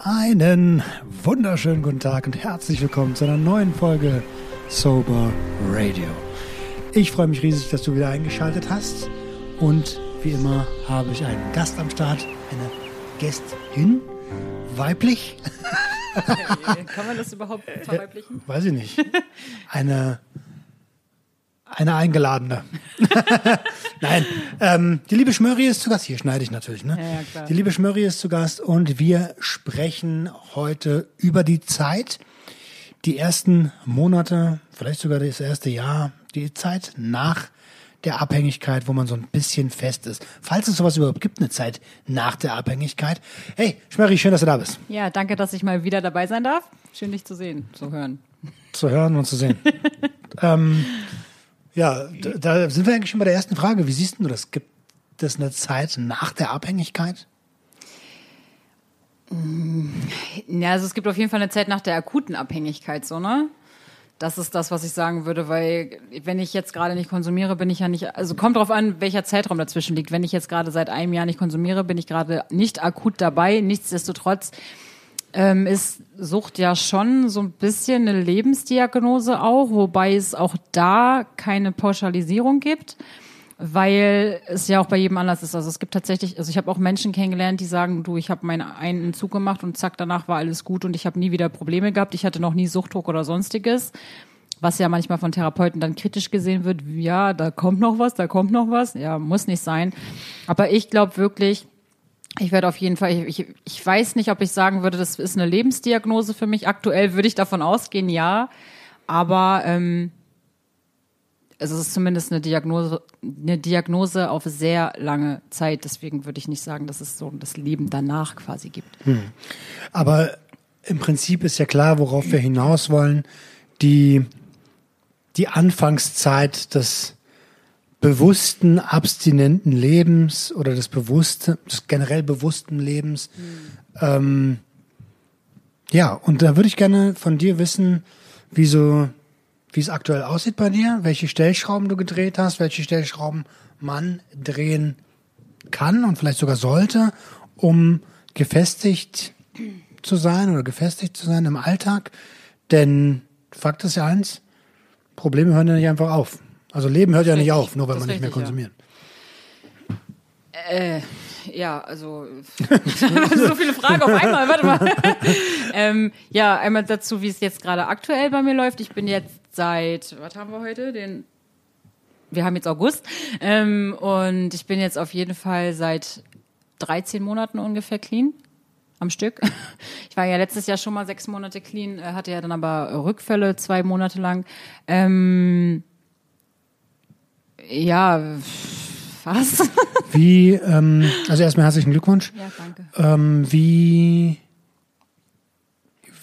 Einen wunderschönen guten Tag und herzlich willkommen zu einer neuen Folge Sober Radio. Ich freue mich riesig, dass du wieder eingeschaltet hast und wie immer habe ich einen Gast am Start, eine Gästin, weiblich. Kann man das überhaupt verweiblichen? Weiß ich nicht. Eine eine Eingeladene. Nein, ähm, die liebe Schmöri ist zu Gast. Hier schneide ich natürlich, ne? Ja, ja, klar. Die liebe Schmöri ist zu Gast und wir sprechen heute über die Zeit, die ersten Monate, vielleicht sogar das erste Jahr, die Zeit nach der Abhängigkeit, wo man so ein bisschen fest ist. Falls es sowas überhaupt gibt, eine Zeit nach der Abhängigkeit. Hey, Schmöri, schön, dass du da bist. Ja, danke, dass ich mal wieder dabei sein darf. Schön, dich zu sehen, zu hören. Zu hören und zu sehen. ähm, ja, da, sind wir eigentlich schon bei der ersten Frage. Wie siehst du das? Gibt es eine Zeit nach der Abhängigkeit? Ja, also es gibt auf jeden Fall eine Zeit nach der akuten Abhängigkeit, so, ne? Das ist das, was ich sagen würde, weil wenn ich jetzt gerade nicht konsumiere, bin ich ja nicht, also kommt drauf an, welcher Zeitraum dazwischen liegt. Wenn ich jetzt gerade seit einem Jahr nicht konsumiere, bin ich gerade nicht akut dabei. Nichtsdestotrotz ähm, ist Sucht ja schon so ein bisschen eine Lebensdiagnose auch, wobei es auch da keine Pauschalisierung gibt, weil es ja auch bei jedem anders ist. Also es gibt tatsächlich, also ich habe auch Menschen kennengelernt, die sagen, du, ich habe meinen einen Entzug gemacht und zack, danach war alles gut und ich habe nie wieder Probleme gehabt. Ich hatte noch nie Suchtdruck oder sonstiges. Was ja manchmal von Therapeuten dann kritisch gesehen wird, ja, da kommt noch was, da kommt noch was. Ja, muss nicht sein. Aber ich glaube wirklich, ich werde auf jeden Fall, ich, ich, weiß nicht, ob ich sagen würde, das ist eine Lebensdiagnose für mich. Aktuell würde ich davon ausgehen, ja. Aber ähm, es ist zumindest eine Diagnose, eine Diagnose auf sehr lange Zeit. Deswegen würde ich nicht sagen, dass es so das Leben danach quasi gibt. Aber im Prinzip ist ja klar, worauf wir hinaus wollen. Die, die Anfangszeit des bewussten, abstinenten Lebens oder des bewussten, des generell bewussten Lebens. Ähm, ja, und da würde ich gerne von dir wissen, wie so, wie es aktuell aussieht bei dir, welche Stellschrauben du gedreht hast, welche Stellschrauben man drehen kann und vielleicht sogar sollte, um gefestigt zu sein oder gefestigt zu sein im Alltag. Denn Fakt ist ja eins, Probleme hören ja nicht einfach auf. Also Leben hört ja nicht auf, nur weil man nicht mehr richtig, ja. konsumiert. Äh, ja, also so viele Fragen auf einmal. Warte mal. ähm, ja, einmal dazu, wie es jetzt gerade aktuell bei mir läuft. Ich bin jetzt seit, was haben wir heute? Den wir haben jetzt August ähm, und ich bin jetzt auf jeden Fall seit 13 Monaten ungefähr clean am Stück. Ich war ja letztes Jahr schon mal sechs Monate clean, äh, hatte ja dann aber Rückfälle zwei Monate lang. Ähm, ja, was? Wie, ähm, also erstmal herzlichen Glückwunsch. ja, danke. Ähm, wie,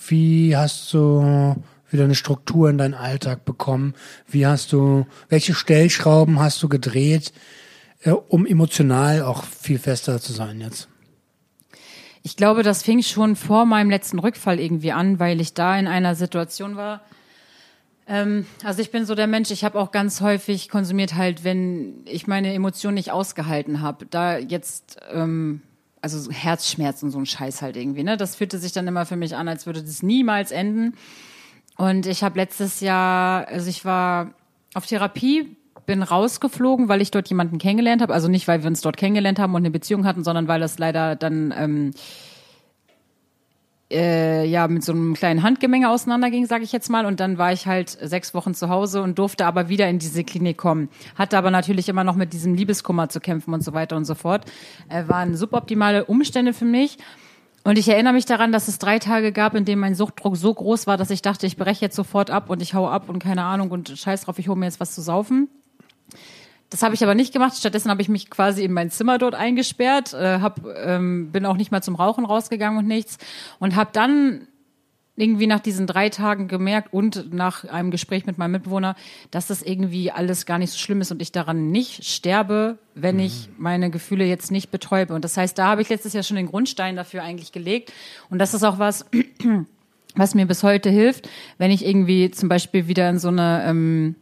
wie hast du wieder eine Struktur in deinen Alltag bekommen? Wie hast du, welche Stellschrauben hast du gedreht, äh, um emotional auch viel fester zu sein jetzt? Ich glaube, das fing schon vor meinem letzten Rückfall irgendwie an, weil ich da in einer Situation war. Ähm, also ich bin so der Mensch, ich habe auch ganz häufig konsumiert halt, wenn ich meine Emotionen nicht ausgehalten habe. Da jetzt, ähm, also so Herzschmerzen, so ein Scheiß halt irgendwie, ne? Das fühlte sich dann immer für mich an, als würde das niemals enden. Und ich habe letztes Jahr, also ich war auf Therapie, bin rausgeflogen, weil ich dort jemanden kennengelernt habe. Also nicht, weil wir uns dort kennengelernt haben und eine Beziehung hatten, sondern weil das leider dann ähm, äh, ja mit so einem kleinen Handgemenge auseinanderging, sage ich jetzt mal. Und dann war ich halt sechs Wochen zu Hause und durfte aber wieder in diese Klinik kommen. Hatte aber natürlich immer noch mit diesem Liebeskummer zu kämpfen und so weiter und so fort. Äh, waren suboptimale Umstände für mich. Und ich erinnere mich daran, dass es drei Tage gab, in denen mein Suchtdruck so groß war, dass ich dachte, ich breche jetzt sofort ab und ich hau ab und keine Ahnung und scheiß drauf, ich hole mir jetzt was zu saufen. Das habe ich aber nicht gemacht. Stattdessen habe ich mich quasi in mein Zimmer dort eingesperrt, äh, hab, ähm, bin auch nicht mal zum Rauchen rausgegangen und nichts und habe dann irgendwie nach diesen drei Tagen gemerkt und nach einem Gespräch mit meinem Mitbewohner, dass das irgendwie alles gar nicht so schlimm ist und ich daran nicht sterbe, wenn ich meine Gefühle jetzt nicht betäube. Und das heißt, da habe ich letztes Jahr schon den Grundstein dafür eigentlich gelegt. Und das ist auch was, was mir bis heute hilft, wenn ich irgendwie zum Beispiel wieder in so eine ähm,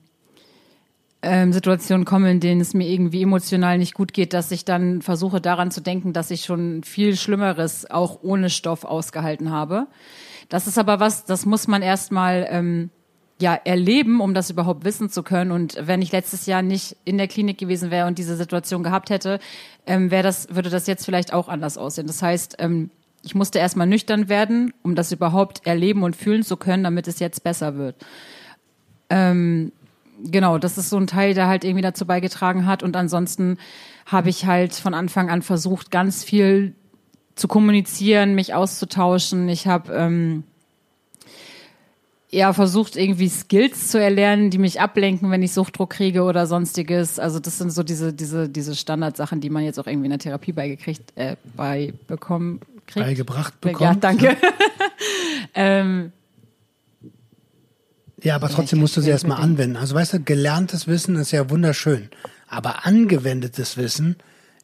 ähm, Situationen komme, in denen es mir irgendwie emotional nicht gut geht, dass ich dann versuche daran zu denken, dass ich schon viel Schlimmeres auch ohne Stoff ausgehalten habe. Das ist aber was, das muss man erstmal ähm, ja erleben, um das überhaupt wissen zu können. Und wenn ich letztes Jahr nicht in der Klinik gewesen wäre und diese Situation gehabt hätte, ähm, wäre das würde das jetzt vielleicht auch anders aussehen. Das heißt, ähm, ich musste erstmal nüchtern werden, um das überhaupt erleben und fühlen zu können, damit es jetzt besser wird. Ähm, genau, das ist so ein Teil, der halt irgendwie dazu beigetragen hat. Und ansonsten habe ich halt von Anfang an versucht, ganz viel zu kommunizieren, mich auszutauschen. Ich habe ähm, ja versucht, irgendwie Skills zu erlernen, die mich ablenken, wenn ich Suchtdruck kriege oder sonstiges. Also das sind so diese, diese, diese Standardsachen, die man jetzt auch irgendwie in der Therapie beigekriegt, äh, beibekommen kriegt. Beigebracht bekommt. Ja, danke. ähm, ja, aber trotzdem musst du sie erstmal anwenden. Also weißt du, gelerntes Wissen ist ja wunderschön. Aber angewendetes Wissen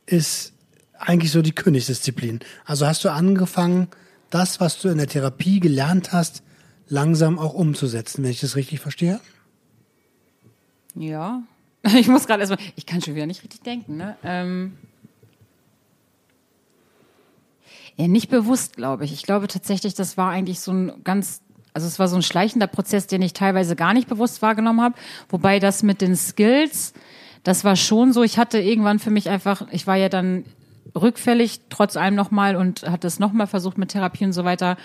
ist eigentlich so die Königsdisziplin. Also hast du angefangen, das, was du in der Therapie gelernt hast, langsam auch umzusetzen, wenn ich das richtig verstehe? Ja. Ich muss gerade erstmal, ich kann schon wieder nicht richtig denken, ne? Ähm ja, nicht bewusst, glaube ich. Ich glaube tatsächlich, das war eigentlich so ein ganz also es war so ein schleichender Prozess, den ich teilweise gar nicht bewusst wahrgenommen habe. Wobei das mit den Skills, das war schon so. Ich hatte irgendwann für mich einfach, ich war ja dann rückfällig, trotz allem nochmal und hatte es nochmal versucht mit Therapie und so weiter.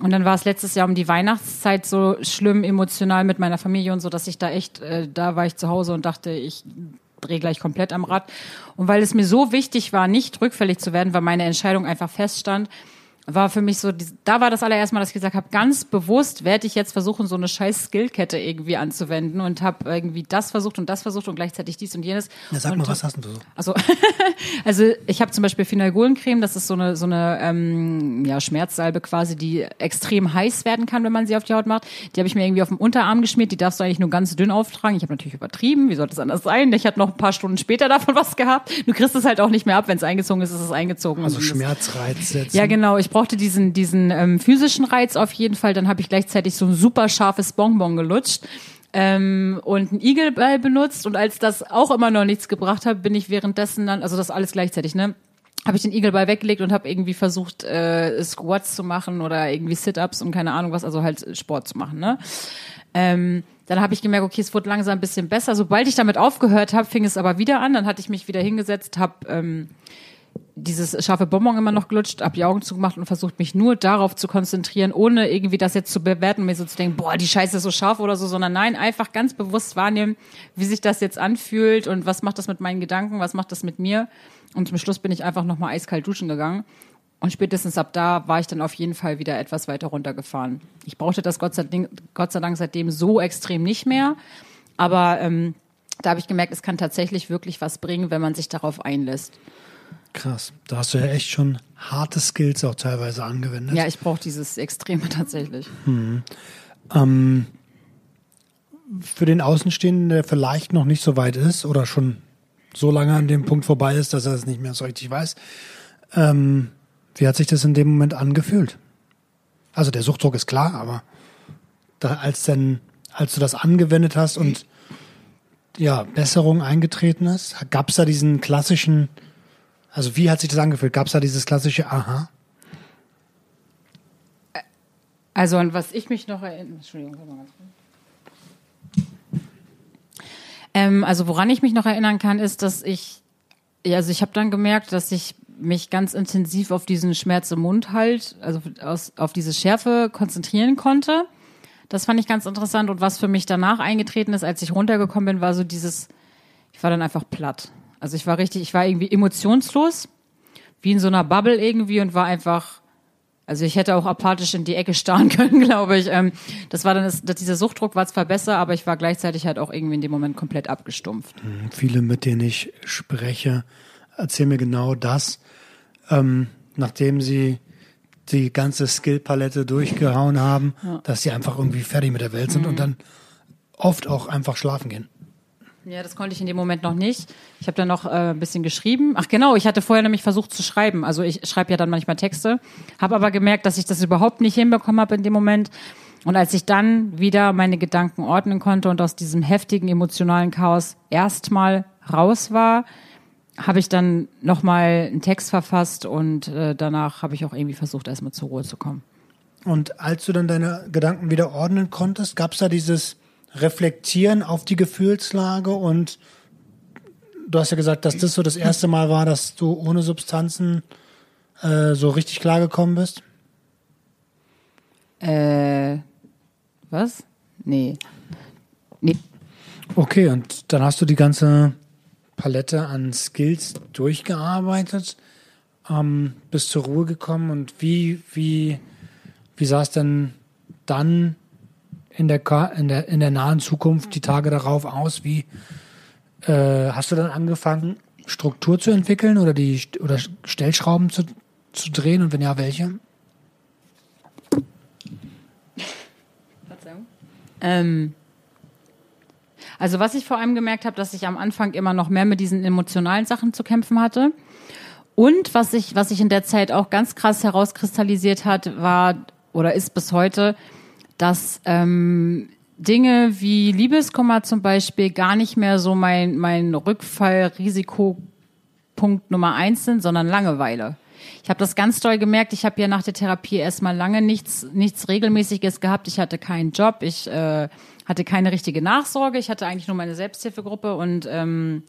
Und dann war es letztes Jahr um die Weihnachtszeit so schlimm emotional mit meiner Familie und so, dass ich da echt, äh, da war ich zu Hause und dachte, ich drehe gleich komplett am Rad. Und weil es mir so wichtig war, nicht rückfällig zu werden, weil meine Entscheidung einfach feststand, war für mich so, da war das allererste Mal, dass ich gesagt habe, ganz bewusst werde ich jetzt versuchen, so eine scheiß Skillkette irgendwie anzuwenden und habe irgendwie das versucht und das versucht und gleichzeitig dies und jenes. Ja, sag und, mal, was hast du so? Also, also ich habe zum Beispiel Phenolgolencreme, das ist so eine so eine ähm, ja, Schmerzsalbe quasi, die extrem heiß werden kann, wenn man sie auf die Haut macht. Die habe ich mir irgendwie auf dem Unterarm geschmiert, die darfst du eigentlich nur ganz dünn auftragen. Ich habe natürlich übertrieben, wie sollte es anders sein? Ich hatte noch ein paar Stunden später davon was gehabt. Du kriegst es halt auch nicht mehr ab, wenn es eingezogen ist, ist es eingezogen. Also Schmerzreiz setzen. Ja, genau. Ich brauchte diesen, diesen ähm, physischen Reiz auf jeden Fall. Dann habe ich gleichzeitig so ein super scharfes Bonbon gelutscht ähm, und einen Igelball benutzt. Und als das auch immer noch nichts gebracht hat, bin ich währenddessen dann, also das alles gleichzeitig, ne? habe ich den Igelball weggelegt und habe irgendwie versucht, äh, Squats zu machen oder irgendwie Sit-Ups und keine Ahnung was, also halt Sport zu machen. Ne? Ähm, dann habe ich gemerkt, okay, es wurde langsam ein bisschen besser. Sobald ich damit aufgehört habe, fing es aber wieder an. Dann hatte ich mich wieder hingesetzt, habe ähm, dieses scharfe Bonbon immer noch gelutscht, hab die Augen zugemacht und versucht mich nur darauf zu konzentrieren, ohne irgendwie das jetzt zu bewerten, mir so zu denken, boah, die Scheiße ist so scharf oder so, sondern nein, einfach ganz bewusst wahrnehmen, wie sich das jetzt anfühlt und was macht das mit meinen Gedanken, was macht das mit mir. Und zum Schluss bin ich einfach nochmal eiskalt duschen gegangen. Und spätestens ab da war ich dann auf jeden Fall wieder etwas weiter runtergefahren. Ich brauchte das Gott sei, Dank, Gott sei Dank seitdem so extrem nicht mehr. Aber ähm, da habe ich gemerkt, es kann tatsächlich wirklich was bringen, wenn man sich darauf einlässt. Krass. Da hast du ja echt schon harte Skills auch teilweise angewendet. Ja, ich brauche dieses Extreme tatsächlich. Hm. Ähm, für den Außenstehenden, der vielleicht noch nicht so weit ist oder schon so lange an dem Punkt vorbei ist, dass er es nicht mehr so richtig weiß, ähm, wie hat sich das in dem Moment angefühlt? Also der Suchtdruck ist klar, aber da, als denn, als du das angewendet hast und ja, Besserung eingetreten ist, gab es da diesen klassischen also wie hat sich das angefühlt? Gab es da dieses klassische Aha? Also an was ich mich noch erinnere, Entschuldigung. Ähm, also woran ich mich noch erinnern kann, ist, dass ich, also ich habe dann gemerkt, dass ich mich ganz intensiv auf diesen Schmerz im Mund halt, also aus, auf diese Schärfe konzentrieren konnte. Das fand ich ganz interessant. Und was für mich danach eingetreten ist, als ich runtergekommen bin, war so dieses, ich war dann einfach platt. Also ich war richtig, ich war irgendwie emotionslos, wie in so einer Bubble irgendwie und war einfach, also ich hätte auch apathisch in die Ecke starren können, glaube ich. Ähm, das war dann, das, dieser Suchtdruck war zwar besser, aber ich war gleichzeitig halt auch irgendwie in dem Moment komplett abgestumpft. Mhm, viele, mit denen ich spreche, erzählen mir genau das, ähm, nachdem sie die ganze Skillpalette durchgehauen haben, ja. dass sie einfach irgendwie fertig mit der Welt sind mhm. und dann oft auch einfach schlafen gehen. Ja, das konnte ich in dem Moment noch nicht. Ich habe dann noch äh, ein bisschen geschrieben. Ach genau, ich hatte vorher nämlich versucht zu schreiben. Also ich schreibe ja dann manchmal Texte, habe aber gemerkt, dass ich das überhaupt nicht hinbekommen habe in dem Moment. Und als ich dann wieder meine Gedanken ordnen konnte und aus diesem heftigen emotionalen Chaos erstmal raus war, habe ich dann nochmal einen Text verfasst und äh, danach habe ich auch irgendwie versucht, erstmal zur Ruhe zu kommen. Und als du dann deine Gedanken wieder ordnen konntest, gab es da dieses Reflektieren auf die Gefühlslage und du hast ja gesagt, dass das so das erste Mal war, dass du ohne Substanzen äh, so richtig klargekommen bist? Äh, was? Nee. Nee. Okay, und dann hast du die ganze Palette an Skills durchgearbeitet, ähm, bist zur Ruhe gekommen und wie, wie, wie sah es denn dann in der, in der, in der nahen Zukunft, die Tage darauf aus? Wie äh, hast du dann angefangen, Struktur zu entwickeln oder die oder Stellschrauben zu, zu drehen und wenn ja, welche? Ähm, also was ich vor allem gemerkt habe, dass ich am Anfang immer noch mehr mit diesen emotionalen Sachen zu kämpfen hatte. Und was sich was sich in der Zeit auch ganz krass herauskristallisiert hat, war oder ist bis heute, dass ähm, Dinge wie Liebeskummer zum Beispiel gar nicht mehr so mein, mein Rückfallrisikopunkt Nummer eins sind, sondern Langeweile. Ich habe das ganz doll gemerkt. Ich habe ja nach der Therapie erstmal lange nichts, nichts Regelmäßiges gehabt. Ich hatte keinen Job. Ich äh, hatte keine richtige Nachsorge. Ich hatte eigentlich nur meine Selbsthilfegruppe und ähm,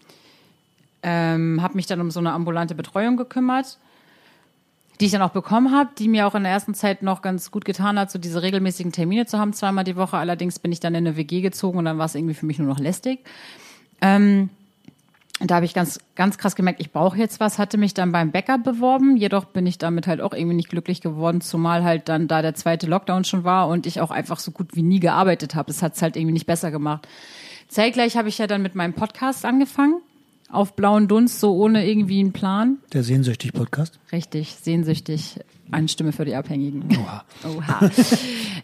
ähm, habe mich dann um so eine ambulante Betreuung gekümmert, die ich dann auch bekommen habe, die mir auch in der ersten Zeit noch ganz gut getan hat, so diese regelmäßigen Termine zu haben, zweimal die Woche. Allerdings bin ich dann in eine WG gezogen und dann war es irgendwie für mich nur noch lästig. Ähm, da habe ich ganz, ganz krass gemerkt, ich brauche jetzt was, hatte mich dann beim Bäcker beworben, jedoch bin ich damit halt auch irgendwie nicht glücklich geworden, zumal halt dann da der zweite Lockdown schon war und ich auch einfach so gut wie nie gearbeitet habe. Das hat es halt irgendwie nicht besser gemacht. Zeitgleich habe ich ja dann mit meinem Podcast angefangen, auf blauen Dunst, so ohne irgendwie einen Plan. Der Sehnsüchtig-Podcast? Richtig, sehnsüchtig. Eine Stimme für die Abhängigen. Oha. Oha.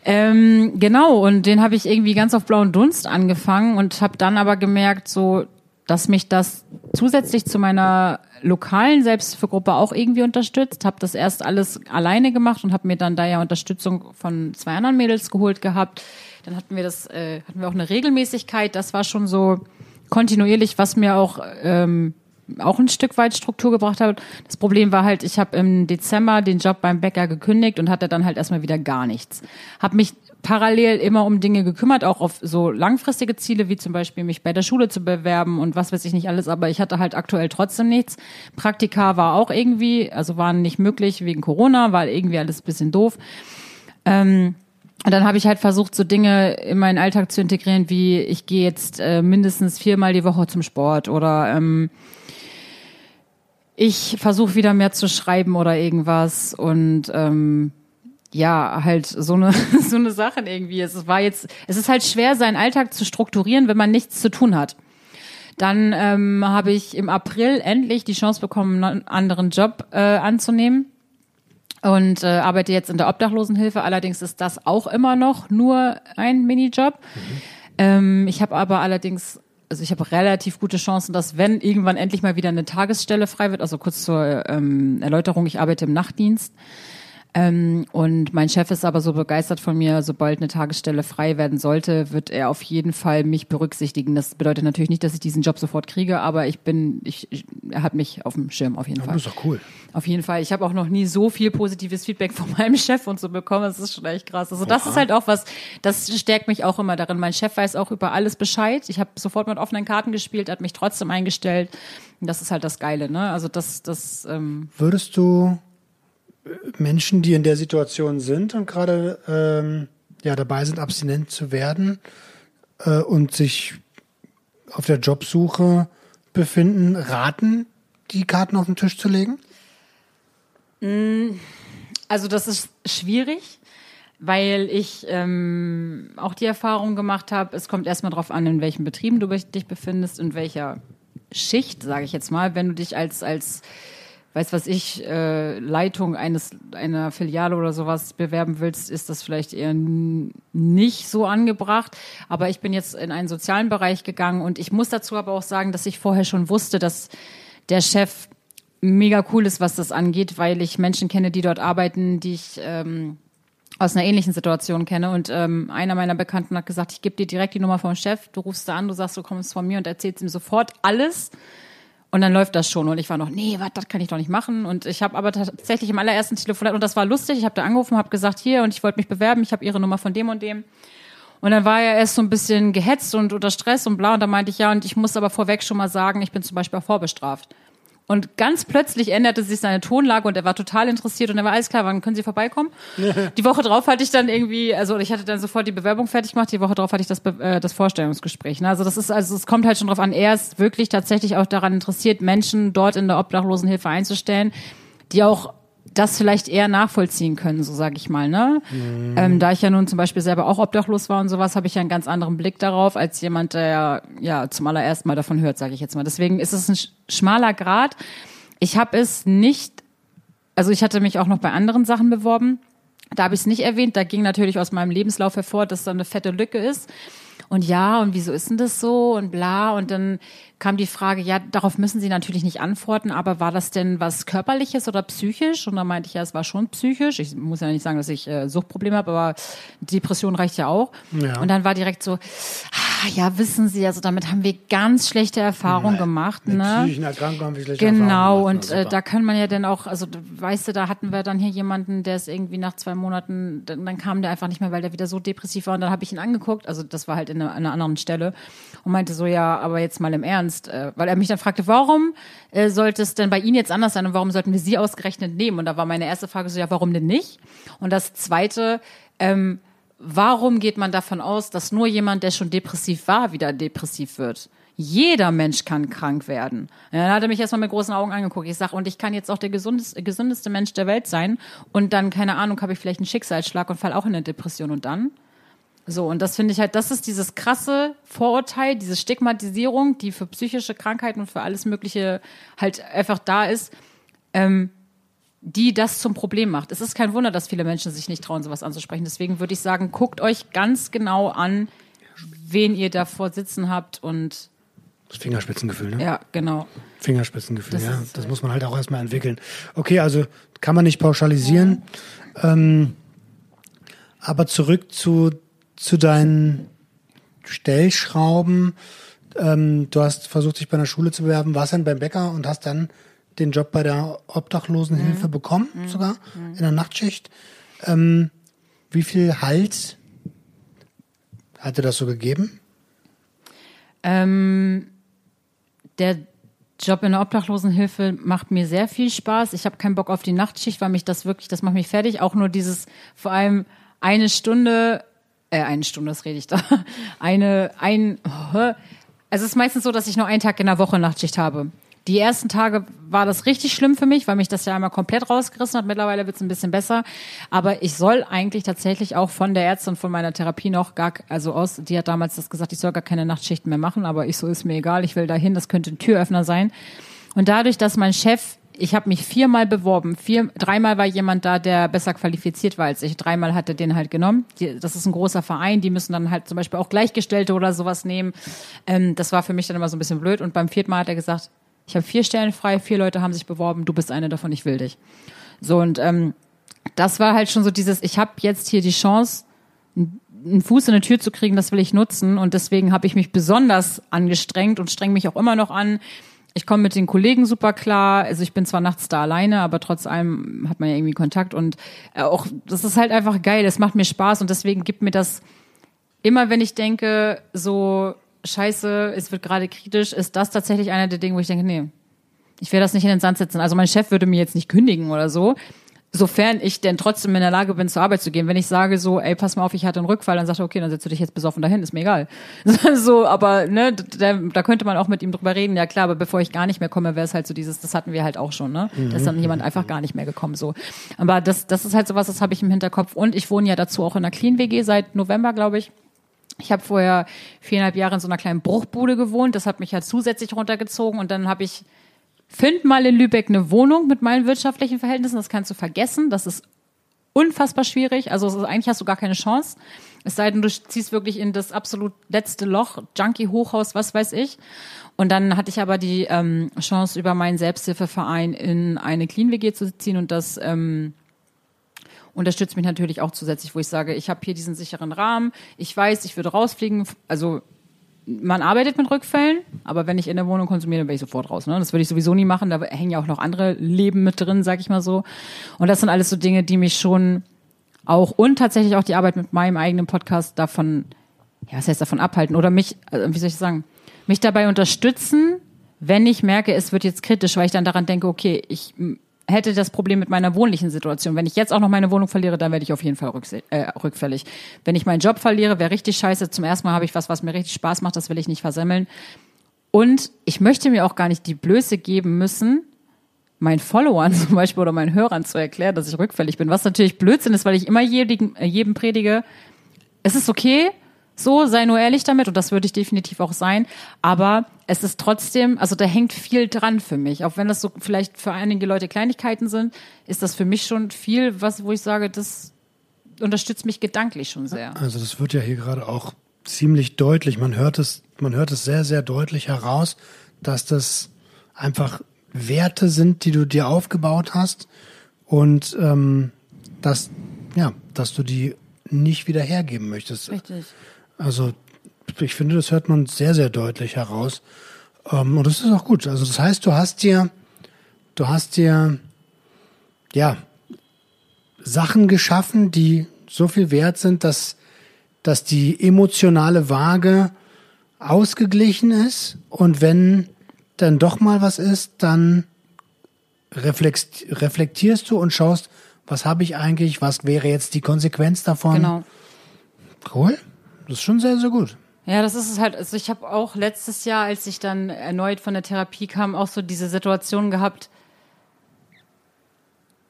ähm, genau, und den habe ich irgendwie ganz auf blauen Dunst angefangen und habe dann aber gemerkt, so dass mich das zusätzlich zu meiner lokalen Selbsthilfegruppe auch irgendwie unterstützt. Habe das erst alles alleine gemacht und habe mir dann da ja Unterstützung von zwei anderen Mädels geholt gehabt. Dann hatten wir das, äh, hatten wir auch eine Regelmäßigkeit. Das war schon so kontinuierlich, was mir auch ähm, auch ein Stück weit Struktur gebracht hat. Das Problem war halt, ich habe im Dezember den Job beim Bäcker gekündigt und hatte dann halt erstmal wieder gar nichts. Habe mich parallel immer um Dinge gekümmert, auch auf so langfristige Ziele, wie zum Beispiel mich bei der Schule zu bewerben und was weiß ich nicht alles, aber ich hatte halt aktuell trotzdem nichts. Praktika war auch irgendwie, also waren nicht möglich wegen Corona, war irgendwie alles bisschen doof. Ähm, und dann habe ich halt versucht, so Dinge in meinen Alltag zu integrieren, wie ich gehe jetzt äh, mindestens viermal die Woche zum Sport oder ähm, ich versuche wieder mehr zu schreiben oder irgendwas und ähm, ja, halt so eine, so eine Sache irgendwie. Es war jetzt, es ist halt schwer, seinen Alltag zu strukturieren, wenn man nichts zu tun hat. Dann ähm, habe ich im April endlich die Chance bekommen, einen anderen Job äh, anzunehmen und äh, arbeite jetzt in der Obdachlosenhilfe. Allerdings ist das auch immer noch nur ein Minijob. Mhm. Ähm, ich habe aber allerdings also ich habe relativ gute Chancen, dass wenn irgendwann endlich mal wieder eine Tagesstelle frei wird, also kurz zur ähm, Erläuterung, ich arbeite im Nachtdienst, ähm, und mein Chef ist aber so begeistert von mir, sobald eine Tagesstelle frei werden sollte, wird er auf jeden Fall mich berücksichtigen. Das bedeutet natürlich nicht, dass ich diesen Job sofort kriege, aber ich bin, ich, ich er hat mich auf dem Schirm auf jeden ja, Fall. Das ist doch cool. Auf jeden Fall. Ich habe auch noch nie so viel positives Feedback von meinem Chef und so bekommen. Das ist schon echt krass. Also das ist halt auch was, das stärkt mich auch immer darin. Mein Chef weiß auch über alles Bescheid. Ich habe sofort mit offenen Karten gespielt, hat mich trotzdem eingestellt. Und das ist halt das Geile, ne? Also das, das. Ähm Würdest du Menschen, die in der Situation sind und gerade ähm, ja dabei sind, abstinent zu werden äh, und sich auf der Jobsuche befinden, raten, die Karten auf den Tisch zu legen? Mm, also das ist schwierig, weil ich ähm, auch die Erfahrung gemacht habe, es kommt erstmal darauf an, in welchen Betrieben du dich befindest, in welcher Schicht, sage ich jetzt mal, wenn du dich als als weiß was ich, äh, Leitung eines einer Filiale oder sowas bewerben willst, ist das vielleicht eher nicht so angebracht. Aber ich bin jetzt in einen sozialen Bereich gegangen und ich muss dazu aber auch sagen, dass ich vorher schon wusste, dass der Chef mega cool ist, was das angeht, weil ich Menschen kenne, die dort arbeiten, die ich ähm, aus einer ähnlichen Situation kenne. Und ähm, einer meiner Bekannten hat gesagt, ich gebe dir direkt die Nummer vom Chef, du rufst da an, du sagst, du kommst von mir und erzählst ihm sofort alles. Und dann läuft das schon. Und ich war noch, nee, was, das kann ich doch nicht machen. Und ich habe aber tatsächlich im allerersten Telefonat, und das war lustig, ich habe da angerufen, habe gesagt, hier, und ich wollte mich bewerben, ich habe ihre Nummer von dem und dem. Und dann war er erst so ein bisschen gehetzt und unter Stress und bla. Und da meinte ich, ja, und ich muss aber vorweg schon mal sagen, ich bin zum Beispiel auch vorbestraft. Und ganz plötzlich änderte sich seine Tonlage und er war total interessiert und er war alles klar, wann können Sie vorbeikommen? die Woche drauf hatte ich dann irgendwie, also ich hatte dann sofort die Bewerbung fertig gemacht, die Woche drauf hatte ich das, äh, das Vorstellungsgespräch. Ne? Also das ist, also es kommt halt schon drauf an, er ist wirklich tatsächlich auch daran interessiert, Menschen dort in der Obdachlosenhilfe einzustellen, die auch das vielleicht eher nachvollziehen können, so sage ich mal. Ne? Mhm. Ähm, da ich ja nun zum Beispiel selber auch obdachlos war und sowas, habe ich ja einen ganz anderen Blick darauf als jemand, der ja zum allerersten Mal davon hört, sage ich jetzt mal. Deswegen ist es ein schmaler Grad. Ich habe es nicht, also ich hatte mich auch noch bei anderen Sachen beworben. Da habe ich es nicht erwähnt. Da ging natürlich aus meinem Lebenslauf hervor, dass da eine fette Lücke ist. Und ja, und wieso ist denn das so und bla. Und dann kam die Frage, ja, darauf müssen Sie natürlich nicht antworten, aber war das denn was körperliches oder psychisch? Und da meinte ich, ja, es war schon psychisch. Ich muss ja nicht sagen, dass ich äh, Suchtprobleme habe, aber Depression reicht ja auch. Ja. Und dann war direkt so, ah, ja, wissen Sie, also damit haben wir ganz schlechte Erfahrungen ja, gemacht. Mit ne? psychischen Erkrankungen haben wir schlechte Genau, gemacht, und äh, da kann man ja dann auch, also weißt du, da hatten wir dann hier jemanden, der ist irgendwie nach zwei Monaten, dann, dann kam der einfach nicht mehr, weil der wieder so depressiv war. Und dann habe ich ihn angeguckt, also das war halt in einer, einer anderen Stelle und meinte so, ja, aber jetzt mal im Ernst äh, weil er mich dann fragte, warum äh, sollte es denn bei Ihnen jetzt anders sein und warum sollten wir Sie ausgerechnet nehmen? Und da war meine erste Frage so, ja, warum denn nicht? Und das zweite, ähm, warum geht man davon aus, dass nur jemand, der schon depressiv war, wieder depressiv wird? Jeder Mensch kann krank werden. Ja, dann hat er mich erstmal mit großen Augen angeguckt. Ich sage, und ich kann jetzt auch der gesundeste, gesündeste Mensch der Welt sein. Und dann, keine Ahnung, habe ich vielleicht einen Schicksalsschlag und fall auch in eine Depression. Und dann? So, und das finde ich halt, das ist dieses krasse Vorurteil, diese Stigmatisierung, die für psychische Krankheiten und für alles Mögliche halt einfach da ist, ähm, die das zum Problem macht. Es ist kein Wunder, dass viele Menschen sich nicht trauen, sowas anzusprechen. Deswegen würde ich sagen, guckt euch ganz genau an, wen ihr davor sitzen habt und das Fingerspitzengefühl, ne? Ja, genau. Fingerspitzengefühl, das ja. Das halt muss man halt auch erstmal entwickeln. Okay, also kann man nicht pauschalisieren. Ja. Ähm, aber zurück zu zu deinen Stellschrauben. Ähm, du hast versucht, dich bei einer Schule zu bewerben, warst dann beim Bäcker und hast dann den Job bei der Obdachlosenhilfe mhm. bekommen, mhm. sogar mhm. in der Nachtschicht. Ähm, wie viel Halt hatte das so gegeben? Ähm, der Job in der Obdachlosenhilfe macht mir sehr viel Spaß. Ich habe keinen Bock auf die Nachtschicht, weil mich das wirklich, das macht mich fertig. Auch nur dieses, vor allem eine Stunde äh, eine Stunde, das rede ich da, eine, ein, also es ist meistens so, dass ich nur einen Tag in der Woche Nachtschicht habe. Die ersten Tage war das richtig schlimm für mich, weil mich das ja einmal komplett rausgerissen hat. Mittlerweile wird es ein bisschen besser. Aber ich soll eigentlich tatsächlich auch von der Ärztin von meiner Therapie noch gar, also aus, die hat damals das gesagt, ich soll gar keine Nachtschichten mehr machen, aber ich so ist mir egal, ich will dahin, das könnte ein Türöffner sein. Und dadurch, dass mein Chef ich habe mich viermal beworben. Vier, dreimal war jemand da, der besser qualifiziert war als ich. Dreimal hatte den halt genommen. Die, das ist ein großer Verein, die müssen dann halt zum Beispiel auch Gleichgestellte oder sowas nehmen. Ähm, das war für mich dann immer so ein bisschen blöd. Und beim vierten Mal hat er gesagt, ich habe vier Stellen frei, vier Leute haben sich beworben, du bist eine davon, ich will dich. So und ähm, das war halt schon so dieses, ich habe jetzt hier die Chance, einen Fuß in die Tür zu kriegen, das will ich nutzen. Und deswegen habe ich mich besonders angestrengt und streng mich auch immer noch an, ich komme mit den Kollegen super klar. Also ich bin zwar nachts da alleine, aber trotz allem hat man ja irgendwie Kontakt und äh, auch das ist halt einfach geil. Es macht mir Spaß und deswegen gibt mir das immer, wenn ich denke, so Scheiße, es wird gerade kritisch, ist das tatsächlich einer der Dinge, wo ich denke, nee, ich werde das nicht in den Sand setzen. Also mein Chef würde mir jetzt nicht kündigen oder so, sofern ich denn trotzdem in der Lage bin, zur Arbeit zu gehen. Wenn ich sage so, ey, pass mal auf, ich hatte einen Rückfall, dann sagt er, okay, dann setzt du dich jetzt besoffen dahin, ist mir egal. so, aber ne, da, da könnte man auch mit ihm drüber reden. Ja klar, aber bevor ich gar nicht mehr komme, wäre es halt so dieses, das hatten wir halt auch schon, ne? Da ist dann jemand einfach gar nicht mehr gekommen. so. Aber das, das ist halt sowas, das habe ich im Hinterkopf. Und ich wohne ja dazu auch in einer Clean WG seit November, glaube ich. Ich habe vorher viereinhalb Jahre in so einer kleinen Bruchbude gewohnt. Das hat mich halt zusätzlich runtergezogen und dann habe ich Find mal in Lübeck eine Wohnung mit meinen wirtschaftlichen Verhältnissen, das kannst du vergessen. Das ist unfassbar schwierig. Also eigentlich hast du gar keine Chance. Es sei denn, du ziehst wirklich in das absolut letzte Loch, Junkie-Hochhaus, was weiß ich. Und dann hatte ich aber die ähm, Chance, über meinen Selbsthilfeverein in eine Clean-WG zu ziehen und das ähm, unterstützt mich natürlich auch zusätzlich, wo ich sage, ich habe hier diesen sicheren Rahmen, ich weiß, ich würde rausfliegen, also man arbeitet mit Rückfällen, aber wenn ich in der Wohnung konsumiere, dann wäre ich sofort raus. Ne? Das würde ich sowieso nie machen. Da hängen ja auch noch andere Leben mit drin, sag ich mal so. Und das sind alles so Dinge, die mich schon auch und tatsächlich auch die Arbeit mit meinem eigenen Podcast davon, ja, was heißt davon abhalten oder mich, also, wie soll ich sagen, mich dabei unterstützen, wenn ich merke, es wird jetzt kritisch, weil ich dann daran denke, okay, ich hätte das Problem mit meiner wohnlichen Situation. Wenn ich jetzt auch noch meine Wohnung verliere, dann werde ich auf jeden Fall äh, rückfällig. Wenn ich meinen Job verliere, wäre richtig scheiße. Zum ersten Mal habe ich was, was mir richtig Spaß macht, das will ich nicht versemmeln. Und ich möchte mir auch gar nicht die Blöße geben müssen, meinen Followern zum Beispiel oder meinen Hörern zu erklären, dass ich rückfällig bin. Was natürlich Blödsinn ist, weil ich immer jedem, äh, jedem predige, es ist okay, so, sei nur ehrlich damit und das würde ich definitiv auch sein. Aber es ist trotzdem, also da hängt viel dran für mich. Auch wenn das so vielleicht für einige Leute Kleinigkeiten sind, ist das für mich schon viel, was, wo ich sage, das unterstützt mich gedanklich schon sehr. Also das wird ja hier gerade auch ziemlich deutlich. Man hört es, man hört es sehr, sehr deutlich heraus, dass das einfach Werte sind, die du dir aufgebaut hast und ähm, dass, ja, dass du die nicht wieder hergeben möchtest. Richtig. Also ich finde, das hört man sehr, sehr deutlich heraus. Ähm, und das ist auch gut. Also das heißt, du hast dir, du hast dir, ja, Sachen geschaffen, die so viel wert sind, dass, dass die emotionale Waage ausgeglichen ist. Und wenn dann doch mal was ist, dann reflektierst du und schaust, was habe ich eigentlich, was wäre jetzt die Konsequenz davon. Genau. Cool. Das ist schon sehr, sehr gut. Ja, das ist es halt. Also ich habe auch letztes Jahr, als ich dann erneut von der Therapie kam, auch so diese Situation gehabt,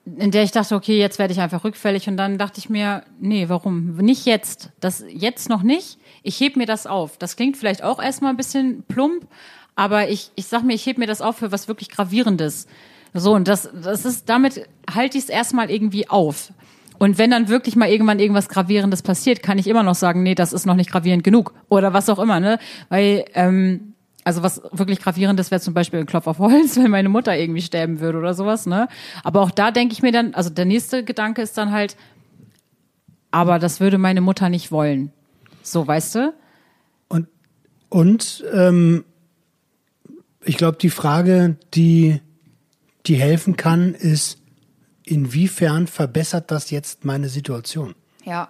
in der ich dachte, okay, jetzt werde ich einfach rückfällig. Und dann dachte ich mir, nee, warum? Nicht jetzt. Das jetzt noch nicht. Ich heb mir das auf. Das klingt vielleicht auch erstmal ein bisschen plump, aber ich, ich sag mir, ich heb mir das auf für was wirklich Gravierendes. So, und das, das ist, damit halte ich es erstmal irgendwie auf. Und wenn dann wirklich mal irgendwann irgendwas Gravierendes passiert, kann ich immer noch sagen, nee, das ist noch nicht gravierend genug. Oder was auch immer, ne? Weil, ähm, also was wirklich gravierendes wäre zum Beispiel ein Klopf auf Holz, wenn meine Mutter irgendwie sterben würde oder sowas, ne? Aber auch da denke ich mir dann, also der nächste Gedanke ist dann halt, aber das würde meine Mutter nicht wollen. So, weißt du? Und, und ähm, ich glaube, die Frage, die, die helfen kann, ist, inwiefern verbessert das jetzt meine Situation? Ja.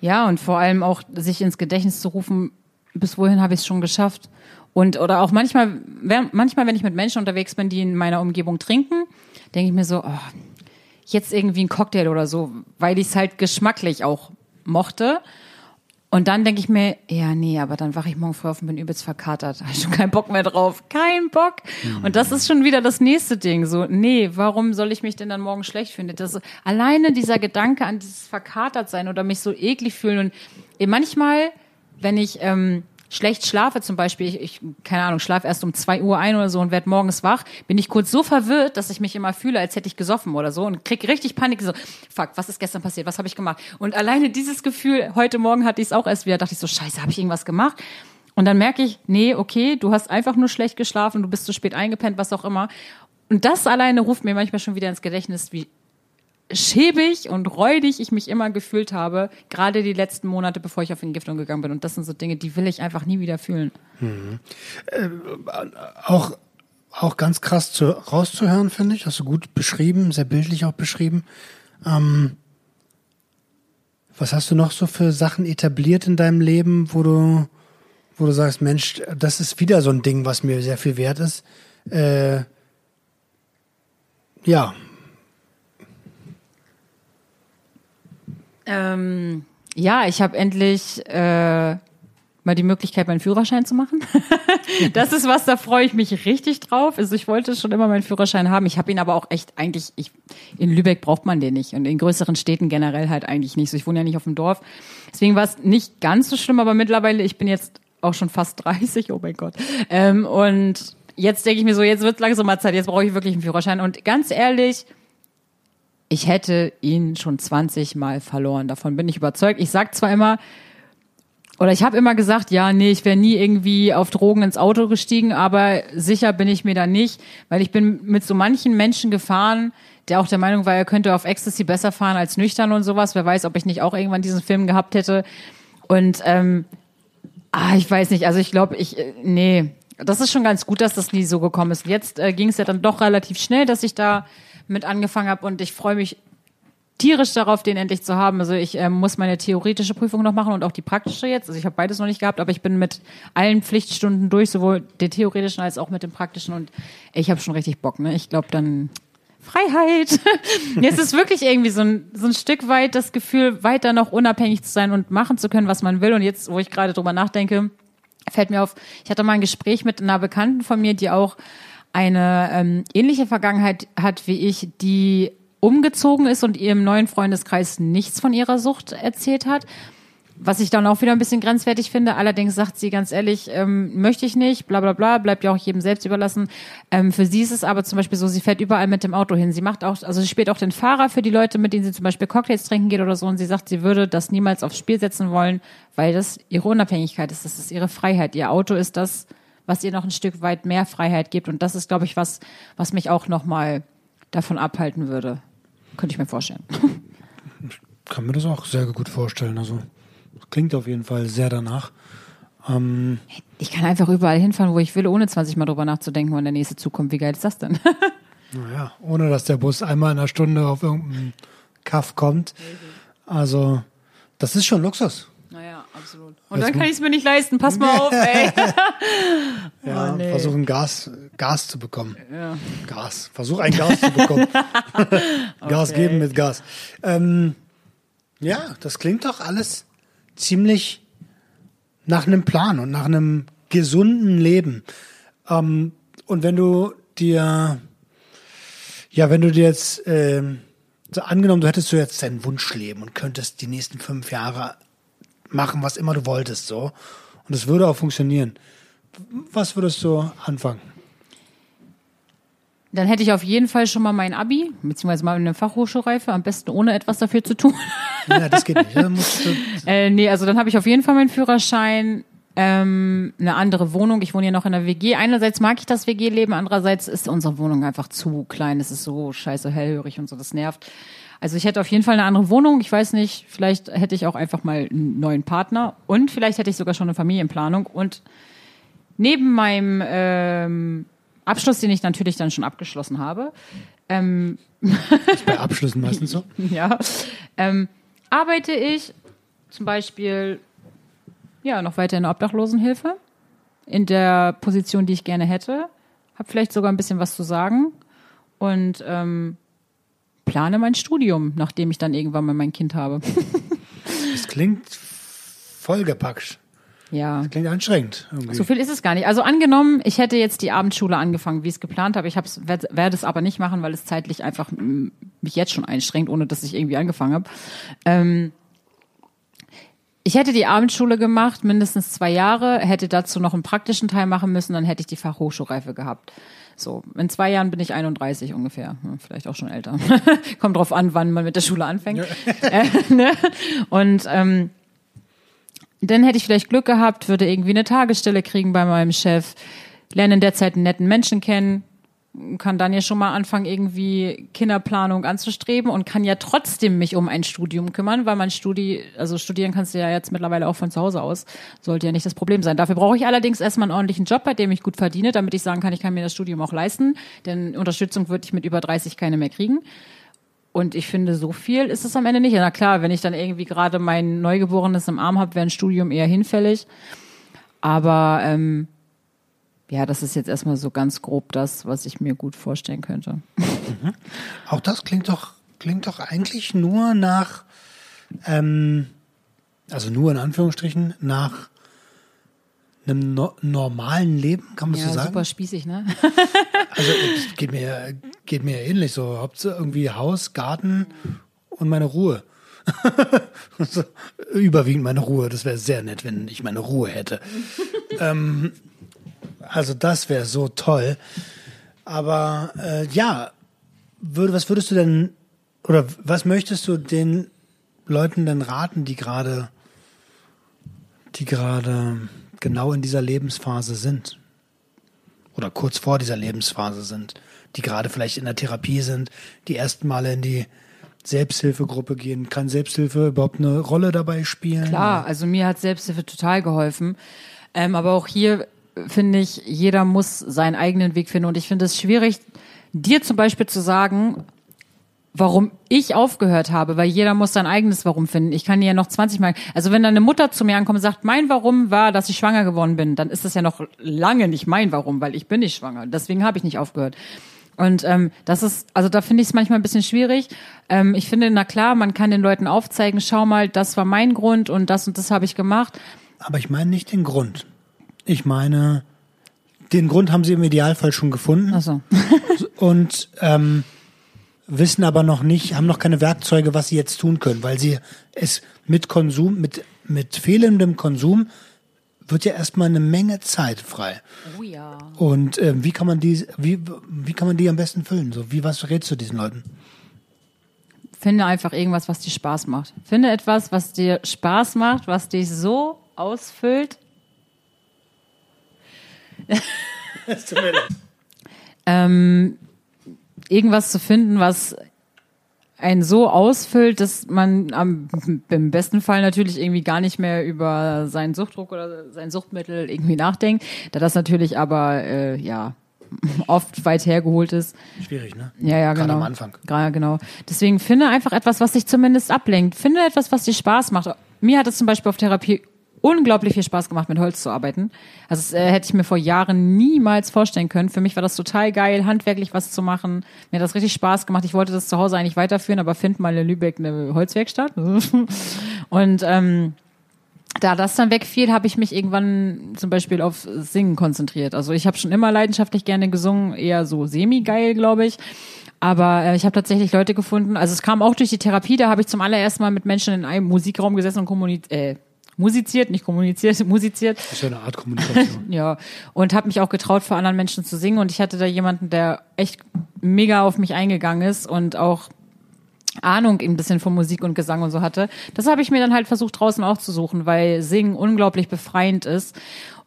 Ja, und vor allem auch sich ins Gedächtnis zu rufen, bis wohin habe ich es schon geschafft. Und oder auch manchmal, manchmal, wenn ich mit Menschen unterwegs bin, die in meiner Umgebung trinken, denke ich mir so, oh, jetzt irgendwie ein Cocktail oder so, weil ich es halt geschmacklich auch mochte. Und dann denke ich mir, ja, nee, aber dann wache ich morgen früh auf und bin übelst verkatert. Habe ich schon keinen Bock mehr drauf. Kein Bock. Mhm. Und das ist schon wieder das nächste Ding. So, nee, warum soll ich mich denn dann morgen schlecht finden? Das alleine dieser Gedanke an dieses verkatert sein oder mich so eklig fühlen. Und manchmal, wenn ich ähm, schlecht schlafe zum Beispiel, ich, ich keine Ahnung, schlafe erst um zwei Uhr ein oder so und werde morgens wach, bin ich kurz so verwirrt, dass ich mich immer fühle, als hätte ich gesoffen oder so und krieg richtig Panik, so, fuck, was ist gestern passiert, was habe ich gemacht? Und alleine dieses Gefühl, heute Morgen hatte ich es auch erst wieder, dachte ich so, scheiße, habe ich irgendwas gemacht? Und dann merke ich, nee, okay, du hast einfach nur schlecht geschlafen, du bist zu spät eingepennt, was auch immer. Und das alleine ruft mir manchmal schon wieder ins Gedächtnis, wie schäbig und räudig ich mich immer gefühlt habe, gerade die letzten Monate, bevor ich auf Entgiftung gegangen bin. Und das sind so Dinge, die will ich einfach nie wieder fühlen. Mhm. Äh, auch, auch ganz krass zu, rauszuhören, finde ich. Hast du gut beschrieben, sehr bildlich auch beschrieben. Ähm, was hast du noch so für Sachen etabliert in deinem Leben, wo du, wo du sagst, Mensch, das ist wieder so ein Ding, was mir sehr viel wert ist? Äh, ja, Ähm, ja, ich habe endlich äh, mal die Möglichkeit, meinen Führerschein zu machen. das ist was, da freue ich mich richtig drauf. Also ich wollte schon immer meinen Führerschein haben. Ich habe ihn aber auch echt eigentlich, ich, in Lübeck braucht man den nicht und in größeren Städten generell halt eigentlich nicht. So, ich wohne ja nicht auf dem Dorf. Deswegen war es nicht ganz so schlimm, aber mittlerweile, ich bin jetzt auch schon fast 30, oh mein Gott. Ähm, und jetzt denke ich mir so, jetzt wird langsam mal Zeit, jetzt brauche ich wirklich einen Führerschein. Und ganz ehrlich, ich hätte ihn schon 20 Mal verloren. Davon bin ich überzeugt. Ich sag zwar immer, oder ich habe immer gesagt, ja, nee, ich wäre nie irgendwie auf Drogen ins Auto gestiegen, aber sicher bin ich mir da nicht, weil ich bin mit so manchen Menschen gefahren, der auch der Meinung war, er könnte auf Ecstasy besser fahren als nüchtern und sowas. Wer weiß, ob ich nicht auch irgendwann diesen Film gehabt hätte. Und ähm, ah, ich weiß nicht, also ich glaube, ich, äh, nee, das ist schon ganz gut, dass das nie so gekommen ist. Jetzt äh, ging es ja dann doch relativ schnell, dass ich da mit angefangen habe und ich freue mich tierisch darauf, den endlich zu haben. Also ich äh, muss meine theoretische Prüfung noch machen und auch die praktische jetzt. Also ich habe beides noch nicht gehabt, aber ich bin mit allen Pflichtstunden durch, sowohl den theoretischen als auch mit dem praktischen und ich habe schon richtig Bock. Ne? Ich glaube dann Freiheit. Jetzt ist wirklich irgendwie so ein, so ein Stück weit das Gefühl, weiter noch unabhängig zu sein und machen zu können, was man will. Und jetzt, wo ich gerade drüber nachdenke, fällt mir auf, ich hatte mal ein Gespräch mit einer Bekannten von mir, die auch eine ähm, ähnliche Vergangenheit hat wie ich, die umgezogen ist und ihrem neuen Freundeskreis nichts von ihrer Sucht erzählt hat. Was ich dann auch wieder ein bisschen grenzwertig finde. Allerdings sagt sie ganz ehrlich, ähm, möchte ich nicht, bla bla bla, bleibt ja auch jedem selbst überlassen. Ähm, für sie ist es aber zum Beispiel so, sie fährt überall mit dem Auto hin. Sie macht auch, also sie spielt auch den Fahrer für die Leute, mit denen sie zum Beispiel Cocktails trinken geht oder so. Und sie sagt, sie würde das niemals aufs Spiel setzen wollen, weil das ihre Unabhängigkeit ist. Das ist ihre Freiheit. Ihr Auto ist das, was ihr noch ein Stück weit mehr Freiheit gibt. Und das ist, glaube ich, was, was mich auch nochmal davon abhalten würde. Könnte ich mir vorstellen. Ich kann mir das auch sehr gut vorstellen. Also klingt auf jeden Fall sehr danach. Ähm, ich kann einfach überall hinfahren, wo ich will, ohne 20 Mal drüber nachzudenken, wann der nächste Zug kommt. Wie geil ist das denn? naja, ohne dass der Bus einmal in einer Stunde auf irgendeinen Kaff kommt. Also, das ist schon Luxus. Und dann kann ich es mir nicht leisten. Pass mal auf, ey. ja, oh, nee. versuchen Gas, Gas zu bekommen. Ja. Gas. Versuch ein Gas zu bekommen. Gas okay. geben mit Gas. Ähm, ja, das klingt doch alles ziemlich nach einem Plan und nach einem gesunden Leben. Ähm, und wenn du dir, ja, wenn du dir jetzt, ähm, so angenommen, du hättest so jetzt dein Wunschleben und könntest die nächsten fünf Jahre machen, was immer du wolltest, so. Und es würde auch funktionieren. Was würdest du anfangen? Dann hätte ich auf jeden Fall schon mal mein Abi, beziehungsweise mal eine Fachhochschulreife, am besten ohne etwas dafür zu tun. Ja, das geht nicht. Dann äh, nee, also dann habe ich auf jeden Fall meinen Führerschein, ähm, eine andere Wohnung. Ich wohne hier noch in der WG. Einerseits mag ich das WG-Leben, andererseits ist unsere Wohnung einfach zu klein. Es ist so scheiße hellhörig und so, das nervt. Also ich hätte auf jeden Fall eine andere Wohnung. Ich weiß nicht, vielleicht hätte ich auch einfach mal einen neuen Partner und vielleicht hätte ich sogar schon eine Familienplanung. Und neben meinem ähm, Abschluss, den ich natürlich dann schon abgeschlossen habe, ähm, ist bei Abschlüssen meistens so. ja, ähm, arbeite ich zum Beispiel ja noch weiter in der Obdachlosenhilfe in der Position, die ich gerne hätte, habe vielleicht sogar ein bisschen was zu sagen und ähm, plane mein Studium, nachdem ich dann irgendwann mal mein Kind habe. das klingt vollgepackt. Ja. Das klingt anstrengend. Irgendwie. So viel ist es gar nicht. Also angenommen, ich hätte jetzt die Abendschule angefangen, wie ich es geplant habe. Ich werde es aber nicht machen, weil es zeitlich einfach mich jetzt schon einschränkt, ohne dass ich irgendwie angefangen habe. Ähm, ich hätte die Abendschule gemacht, mindestens zwei Jahre, hätte dazu noch einen praktischen Teil machen müssen, dann hätte ich die Fachhochschulreife gehabt. So, in zwei Jahren bin ich 31 ungefähr, vielleicht auch schon älter. Kommt drauf an, wann man mit der Schule anfängt. Äh, ne? Und ähm, dann hätte ich vielleicht Glück gehabt, würde irgendwie eine Tagesstelle kriegen bei meinem Chef, lerne in der Zeit einen netten Menschen kennen, kann dann ja schon mal anfangen, irgendwie Kinderplanung anzustreben und kann ja trotzdem mich um ein Studium kümmern, weil man Studi, also studieren kannst du ja jetzt mittlerweile auch von zu Hause aus. Sollte ja nicht das Problem sein. Dafür brauche ich allerdings erstmal einen ordentlichen Job, bei dem ich gut verdiene, damit ich sagen kann, ich kann mir das Studium auch leisten. Denn Unterstützung würde ich mit über 30 keine mehr kriegen. Und ich finde, so viel ist es am Ende nicht. Na klar, wenn ich dann irgendwie gerade mein Neugeborenes im Arm habe, wäre ein Studium eher hinfällig. Aber ähm, ja, das ist jetzt erstmal so ganz grob das, was ich mir gut vorstellen könnte. Mhm. Auch das klingt doch, klingt doch eigentlich nur nach, ähm, also nur in Anführungsstrichen, nach einem no normalen Leben, kann man ja, so sagen? super spießig, ne? also es geht mir, geht mir ähnlich so. Hauptsache irgendwie Haus, Garten und meine Ruhe. Überwiegend meine Ruhe. Das wäre sehr nett, wenn ich meine Ruhe hätte. ähm, also das wäre so toll. Aber äh, ja, würde, was würdest du denn oder was möchtest du den Leuten denn raten, die gerade, die gerade genau in dieser Lebensphase sind? Oder kurz vor dieser Lebensphase sind? die gerade vielleicht in der Therapie sind, die ersten Male in die Selbsthilfegruppe gehen. Kann Selbsthilfe überhaupt eine Rolle dabei spielen? Klar, also mir hat Selbsthilfe total geholfen. Ähm, aber auch hier finde ich, jeder muss seinen eigenen Weg finden. Und ich finde es schwierig, dir zum Beispiel zu sagen, warum ich aufgehört habe, weil jeder muss sein eigenes Warum finden. Ich kann dir ja noch 20 Mal, also wenn deine Mutter zu mir ankommt und sagt, mein Warum war, dass ich schwanger geworden bin, dann ist das ja noch lange nicht mein Warum, weil ich bin nicht schwanger. Deswegen habe ich nicht aufgehört. Und ähm, das ist, also da finde ich es manchmal ein bisschen schwierig. Ähm, ich finde, na klar, man kann den Leuten aufzeigen, schau mal, das war mein Grund und das und das habe ich gemacht. Aber ich meine nicht den Grund. Ich meine, den Grund haben sie im Idealfall schon gefunden. Ach so. und ähm, wissen aber noch nicht, haben noch keine Werkzeuge, was sie jetzt tun können, weil sie es mit Konsum, mit, mit fehlendem Konsum wird ja erstmal eine Menge Zeit frei. Oh ja. Und ähm, wie kann man die, wie, wie kann man die am besten füllen? So, wie was rätst du diesen Leuten? Finde einfach irgendwas, was dir Spaß macht. Finde etwas, was dir Spaß macht, was dich so ausfüllt. Ähm, irgendwas zu finden, was einen so ausfüllt, dass man am, im besten Fall natürlich irgendwie gar nicht mehr über seinen Suchtdruck oder sein Suchtmittel irgendwie nachdenkt, da das natürlich aber äh, ja oft weit hergeholt ist. Schwierig, ne? Ja, ja, Gerade genau. am Anfang. Gerade genau. Deswegen finde einfach etwas, was dich zumindest ablenkt. Finde etwas, was dir Spaß macht. Mir hat es zum Beispiel auf Therapie unglaublich viel Spaß gemacht, mit Holz zu arbeiten. Also das äh, hätte ich mir vor Jahren niemals vorstellen können. Für mich war das total geil, handwerklich was zu machen. Mir hat das richtig Spaß gemacht. Ich wollte das zu Hause eigentlich weiterführen, aber find mal in Lübeck eine Holzwerkstatt. Und ähm, da das dann wegfiel, habe ich mich irgendwann zum Beispiel auf Singen konzentriert. Also ich habe schon immer leidenschaftlich gerne gesungen, eher so semi-geil, glaube ich. Aber äh, ich habe tatsächlich Leute gefunden, also es kam auch durch die Therapie, da habe ich zum allerersten Mal mit Menschen in einem Musikraum gesessen und kommuniziert, äh, musiziert, nicht kommuniziert, musiziert. Das ist ja eine Art Kommunikation. Ja, und habe mich auch getraut, vor anderen Menschen zu singen. Und ich hatte da jemanden, der echt mega auf mich eingegangen ist und auch Ahnung ein bisschen von Musik und Gesang und so hatte. Das habe ich mir dann halt versucht draußen auch zu suchen, weil Singen unglaublich befreiend ist.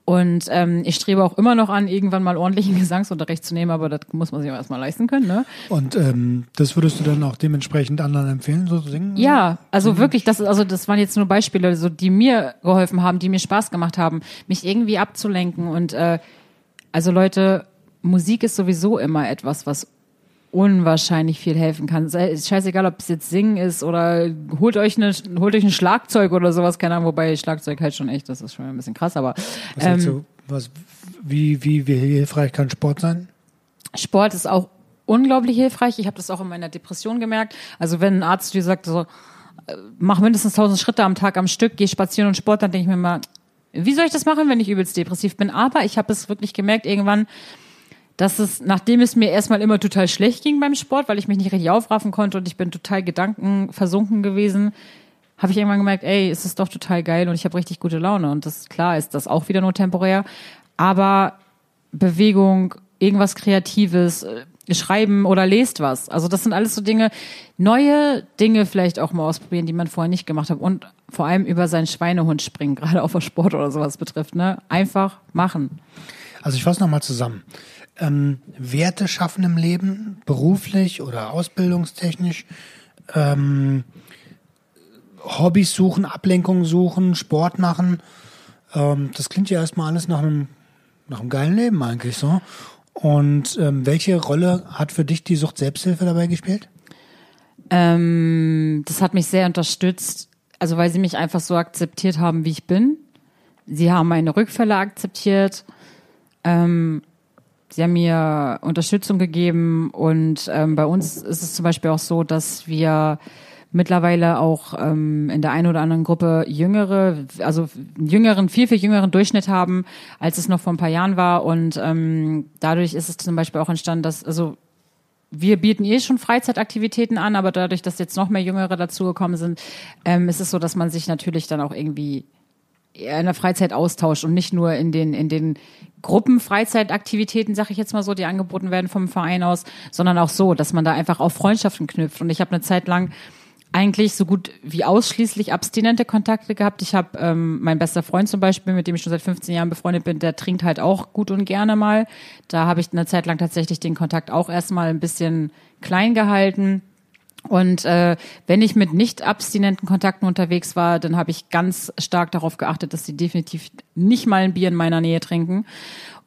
Und ähm, ich strebe auch immer noch an, irgendwann mal ordentlichen Gesangsunterricht zu nehmen, aber das muss man sich auch erstmal leisten können, ne? Und ähm, das würdest du dann auch dementsprechend anderen empfehlen, so zu singen? Ja, also wirklich, das ist, also das waren jetzt nur Beispiele, so die mir geholfen haben, die mir Spaß gemacht haben, mich irgendwie abzulenken. Und äh, also Leute, Musik ist sowieso immer etwas, was unwahrscheinlich viel helfen kann. Ist scheißegal, ob es jetzt Singen ist oder holt euch eine, holt euch ein Schlagzeug oder sowas, keine Ahnung, wobei Schlagzeug halt schon echt, das ist schon ein bisschen krass, aber Was ähm, du, was, wie, wie, wie hilfreich kann Sport sein? Sport ist auch unglaublich hilfreich. Ich habe das auch in meiner Depression gemerkt. Also wenn ein Arzt dir sagt, so, äh, mach mindestens 1000 Schritte am Tag am Stück, geh spazieren und Sport, dann denke ich mir mal, wie soll ich das machen, wenn ich übelst depressiv bin? Aber ich habe es wirklich gemerkt irgendwann, dass es, nachdem es mir erstmal immer total schlecht ging beim Sport, weil ich mich nicht richtig aufraffen konnte und ich bin total gedankenversunken gewesen, habe ich irgendwann gemerkt, ey, es ist doch total geil und ich habe richtig gute Laune. Und das klar ist das auch wieder nur temporär. Aber Bewegung, irgendwas Kreatives, äh, schreiben oder lest was. Also das sind alles so Dinge, neue Dinge vielleicht auch mal ausprobieren, die man vorher nicht gemacht hat. Und vor allem über seinen Schweinehund springen, gerade auch was Sport oder sowas betrifft. Ne? Einfach machen. Also ich fasse nochmal zusammen. Ähm, Werte schaffen im Leben, beruflich oder ausbildungstechnisch, ähm, Hobbys suchen, Ablenkung suchen, Sport machen. Ähm, das klingt ja erstmal alles nach einem, nach einem geilen Leben eigentlich so. Und ähm, welche Rolle hat für dich die Sucht Selbsthilfe dabei gespielt? Ähm, das hat mich sehr unterstützt, also weil sie mich einfach so akzeptiert haben, wie ich bin. Sie haben meine Rückfälle akzeptiert. Ähm, sie haben mir Unterstützung gegeben und ähm, bei uns ist es zum Beispiel auch so, dass wir mittlerweile auch ähm, in der einen oder anderen Gruppe jüngere, also jüngeren, viel, viel jüngeren Durchschnitt haben, als es noch vor ein paar Jahren war. Und ähm, dadurch ist es zum Beispiel auch entstanden, dass, also wir bieten eh schon Freizeitaktivitäten an, aber dadurch, dass jetzt noch mehr Jüngere dazugekommen sind, ähm, ist es so, dass man sich natürlich dann auch irgendwie in der Freizeit austauscht und nicht nur in den, in den Gruppenfreizeitaktivitäten, sag ich jetzt mal so, die angeboten werden vom Verein aus, sondern auch so, dass man da einfach auf Freundschaften knüpft. Und ich habe eine Zeit lang eigentlich so gut wie ausschließlich abstinente Kontakte gehabt. Ich habe ähm, mein bester Freund zum Beispiel, mit dem ich schon seit 15 Jahren befreundet bin, der trinkt halt auch gut und gerne mal. Da habe ich eine Zeit lang tatsächlich den Kontakt auch erstmal ein bisschen klein gehalten. Und äh, wenn ich mit nicht abstinenten Kontakten unterwegs war, dann habe ich ganz stark darauf geachtet, dass sie definitiv nicht mal ein Bier in meiner Nähe trinken.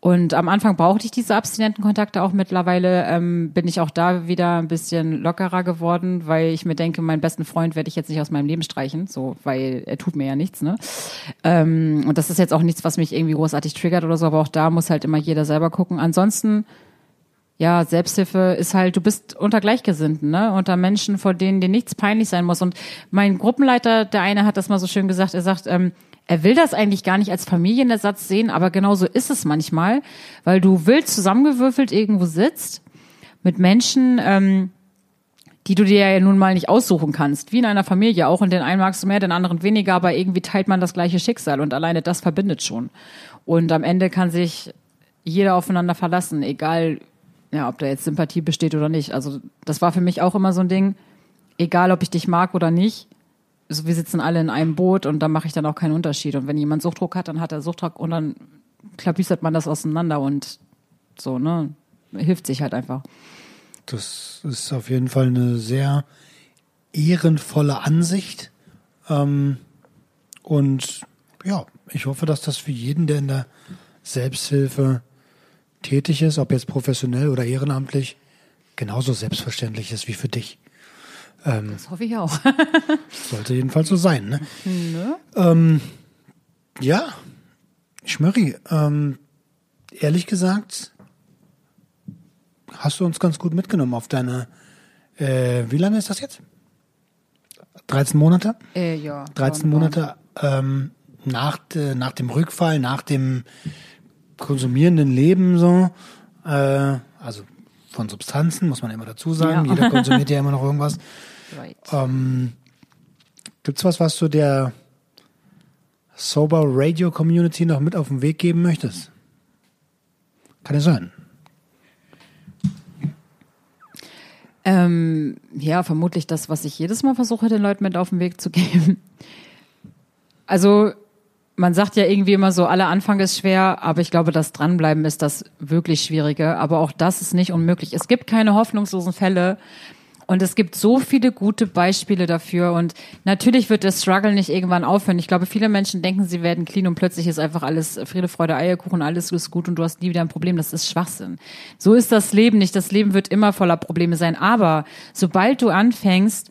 Und am Anfang brauchte ich diese abstinenten Kontakte auch. Mittlerweile ähm, bin ich auch da wieder ein bisschen lockerer geworden, weil ich mir denke, meinen besten Freund werde ich jetzt nicht aus meinem Leben streichen, so, weil er tut mir ja nichts. Ne? Ähm, und das ist jetzt auch nichts, was mich irgendwie großartig triggert oder so, aber auch da muss halt immer jeder selber gucken. Ansonsten ja, Selbsthilfe ist halt, du bist unter Gleichgesinnten, ne? Unter Menschen, vor denen dir nichts peinlich sein muss. Und mein Gruppenleiter, der eine hat das mal so schön gesagt, er sagt, ähm, er will das eigentlich gar nicht als Familienersatz sehen, aber genauso ist es manchmal, weil du wild zusammengewürfelt irgendwo sitzt mit Menschen, ähm, die du dir ja nun mal nicht aussuchen kannst, wie in einer Familie auch. Und den einen magst du mehr, den anderen weniger, aber irgendwie teilt man das gleiche Schicksal und alleine das verbindet schon. Und am Ende kann sich jeder aufeinander verlassen, egal, ja, ob da jetzt Sympathie besteht oder nicht. Also das war für mich auch immer so ein Ding, egal ob ich dich mag oder nicht, so, wir sitzen alle in einem Boot und da mache ich dann auch keinen Unterschied. Und wenn jemand Suchtdruck hat, dann hat er Suchtdruck und dann klabüstert man das auseinander und so, ne? Hilft sich halt einfach. Das ist auf jeden Fall eine sehr ehrenvolle Ansicht. Ähm, und ja, ich hoffe, dass das für jeden, der in der Selbsthilfe tätig ist, ob jetzt professionell oder ehrenamtlich, genauso selbstverständlich ist wie für dich. Ähm, das hoffe ich auch. sollte jedenfalls so sein. Ne? ne? Ähm, ja, Schmörri, ähm, ehrlich gesagt, hast du uns ganz gut mitgenommen auf deine, äh, wie lange ist das jetzt? 13 Monate? Äh, ja. 13 Monate ähm, nach, äh, nach dem Rückfall, nach dem konsumierenden Leben so, äh, also von Substanzen, muss man immer dazu sagen. Ja. Jeder konsumiert ja immer noch irgendwas. Right. Ähm, Gibt es was, was du der Sober Radio Community noch mit auf den Weg geben möchtest? Kann es sein? Ähm, ja, vermutlich das, was ich jedes Mal versuche, den Leuten mit auf den Weg zu geben. Also man sagt ja irgendwie immer so, aller Anfang ist schwer, aber ich glaube, das Dranbleiben ist das wirklich Schwierige. Aber auch das ist nicht unmöglich. Es gibt keine hoffnungslosen Fälle. Und es gibt so viele gute Beispiele dafür. Und natürlich wird der Struggle nicht irgendwann aufhören. Ich glaube, viele Menschen denken, sie werden clean und plötzlich ist einfach alles Friede, Freude, Eierkuchen, alles ist gut und du hast nie wieder ein Problem. Das ist Schwachsinn. So ist das Leben nicht. Das Leben wird immer voller Probleme sein. Aber sobald du anfängst,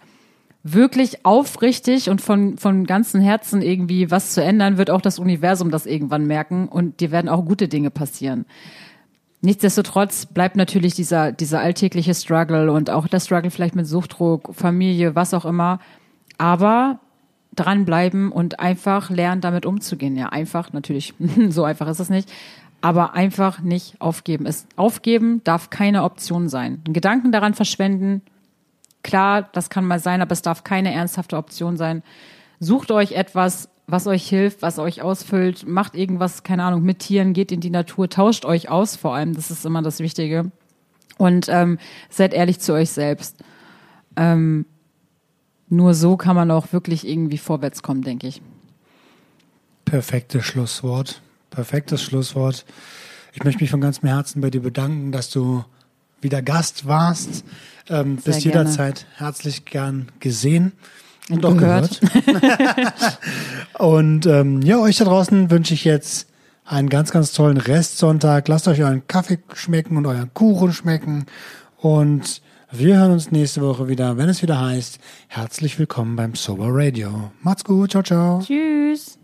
wirklich aufrichtig und von, von ganzem Herzen irgendwie was zu ändern, wird auch das Universum das irgendwann merken und dir werden auch gute Dinge passieren. Nichtsdestotrotz bleibt natürlich dieser, dieser alltägliche Struggle und auch der Struggle vielleicht mit Suchtdruck, Familie, was auch immer. Aber dranbleiben und einfach lernen, damit umzugehen. Ja, einfach, natürlich, so einfach ist es nicht. Aber einfach nicht aufgeben. Es, aufgeben darf keine Option sein. Gedanken daran verschwenden, Klar, das kann mal sein, aber es darf keine ernsthafte Option sein. Sucht euch etwas, was euch hilft, was euch ausfüllt, macht irgendwas, keine Ahnung, mit Tieren, geht in die Natur, tauscht euch aus vor allem, das ist immer das Wichtige. Und ähm, seid ehrlich zu euch selbst. Ähm, nur so kann man auch wirklich irgendwie vorwärts kommen, denke ich. Perfektes Schlusswort. Perfektes Schlusswort. Ich möchte mich von ganzem Herzen bei dir bedanken, dass du wieder Gast warst. Ähm, bist gerne. jederzeit herzlich gern gesehen und, auch gehört. gehört. und ähm, ja, euch da draußen wünsche ich jetzt einen ganz, ganz tollen Restsonntag. Lasst euch euren Kaffee schmecken und euren Kuchen schmecken. Und wir hören uns nächste Woche wieder, wenn es wieder heißt, herzlich willkommen beim Sober Radio. Macht's gut, ciao, ciao. Tschüss.